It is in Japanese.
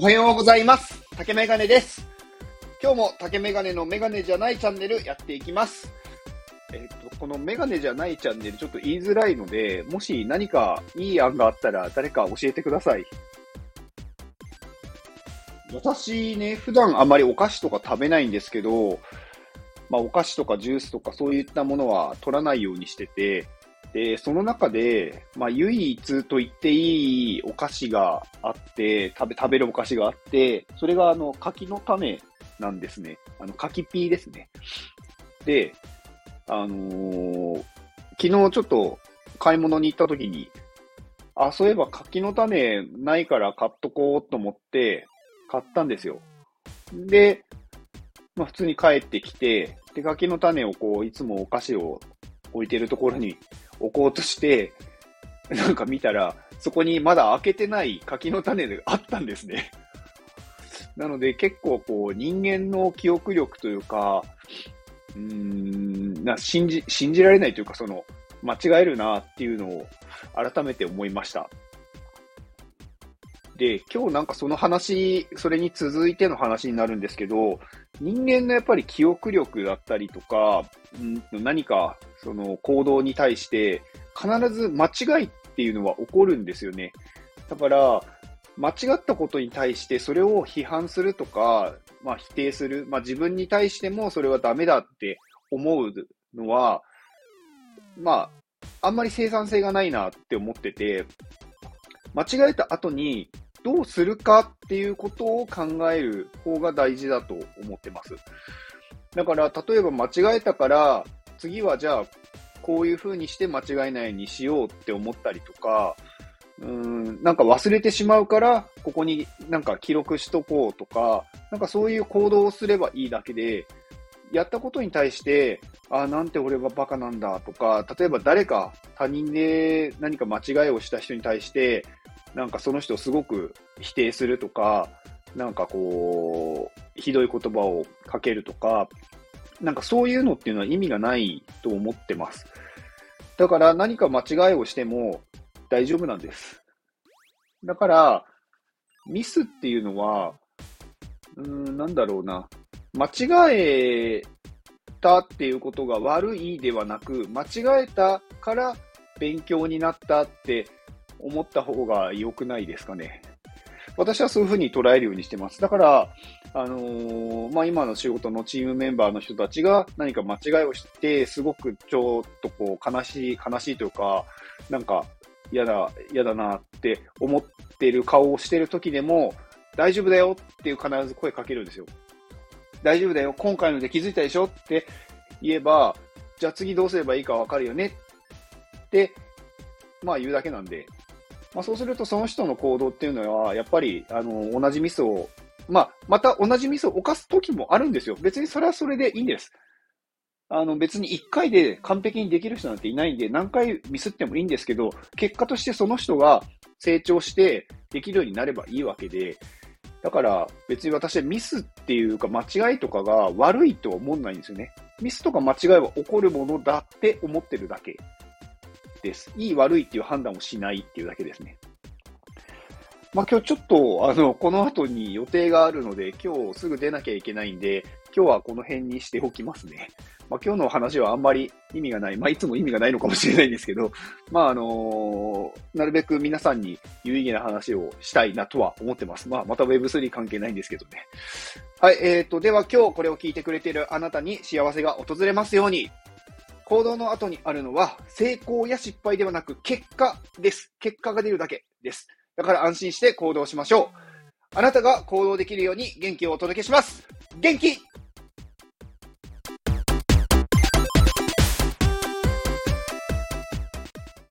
おはようございます。竹メガネです。今日も竹メガネのメガネじゃないチャンネルやっていきます。えっ、と、このメガネじゃないチャンネルちょっと言いづらいので、もし何かいい案があったら誰か教えてください。私ね、普段あまりお菓子とか食べないんですけど、まあお菓子とかジュースとかそういったものは取らないようにしてて、で、その中で、まあ、唯一と言っていいお菓子があって、食べ、食べるお菓子があって、それがあの、柿の種なんですね。あの、柿ピーですね。で、あのー昨日ちょっと買い物に行った時に、あ、そういえば柿の種ないから買っとこうと思って、買ったんですよ。で、まあ普通に帰ってきて、で、柿の種をこう、いつもお菓子を置いてるところに置こうとして、なんか見たら、そこにまだ開けてない柿の種があったんですね。なので結構こう人間の記憶力というか、うーん、な信じ、信じられないというかその、間違えるなっていうのを改めて思いました。で、今日なんかその話、それに続いての話になるんですけど、人間のやっぱり記憶力だったりとか、うん何かその行動に対して必ず間違いっていうのは起こるんですよね。だから、間違ったことに対してそれを批判するとか、まあ否定する、まあ自分に対してもそれはダメだって思うのは、まあ、あんまり生産性がないなって思ってて、間違えた後にどうするかっていうことを考える方が大事だと思ってます。だから、例えば間違えたから、次はじゃあ、こういう風にして間違えないようにしようって思ったりとか、うん、なんか忘れてしまうから、ここになんか記録しとこうとか、なんかそういう行動をすればいいだけで、やったことに対して、あなんて俺はバカなんだとか、例えば誰か他人で何か間違いをした人に対して、なんかその人をすごく否定するとか、なんかこう、ひどい言葉をかけるとか、なんかそういうのっていうのは意味がないと思ってます。だから何か間違いをしても大丈夫なんです。だから、ミスっていうのは、うーん、なんだろうな。間違えたっていうことが悪いではなく、間違えたから勉強になったって思った方が良くないですかね。私はそういうふうに捉えるようにしてます。だから、あのーまあ、今の仕事のチームメンバーの人たちが何か間違いをして、すごくちょっとこう悲しい、悲しいというか、なんか嫌だ、嫌だなって思ってる顔をしてる時でも、大丈夫だよっていう必ず声かけるんですよ。大丈夫だよ、今回ので気づいたでしょって言えば、じゃあ次どうすればいいかわかるよねって、まあ言うだけなんで、まあそうするとその人の行動っていうのは、やっぱり、あの、同じミスを、まあ、また同じミスを犯す時もあるんですよ。別にそれはそれでいいんです。あの、別に一回で完璧にできる人なんていないんで、何回ミスってもいいんですけど、結果としてその人が成長してできるようになればいいわけで、だから別に私はミスっていうか間違いとかが悪いとは思わないんですよね。ミスとか間違いは起こるものだって思ってるだけです。いい悪いっていう判断をしないっていうだけですね。まあ今日ちょっとあの、この後に予定があるので今日すぐ出なきゃいけないんで、今日はこの辺にしておきますね。まあ今日の話はあんまり意味がない。まあいつも意味がないのかもしれないんですけど、まああのなるべく皆さんに有意義な話をしたいなとは思ってます。まあまた Web3 関係ないんですけどね。はい、えーと、では今日これを聞いてくれているあなたに幸せが訪れますように。行動の後にあるのは成功や失敗ではなく結果です。結果が出るだけです。だから安心して行動しましょう。あなたが行動できるように元気をお届けします。元気